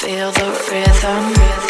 Feel the rhythm.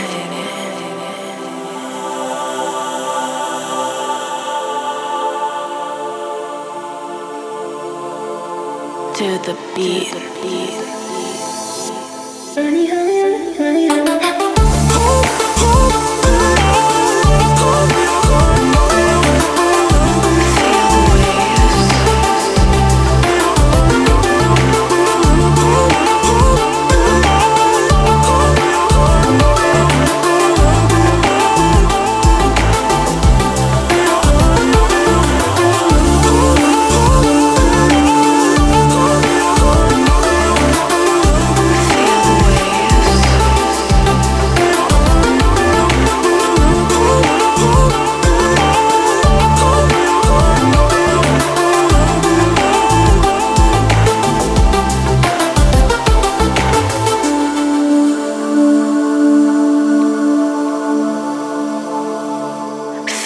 to the beat.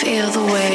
feel the way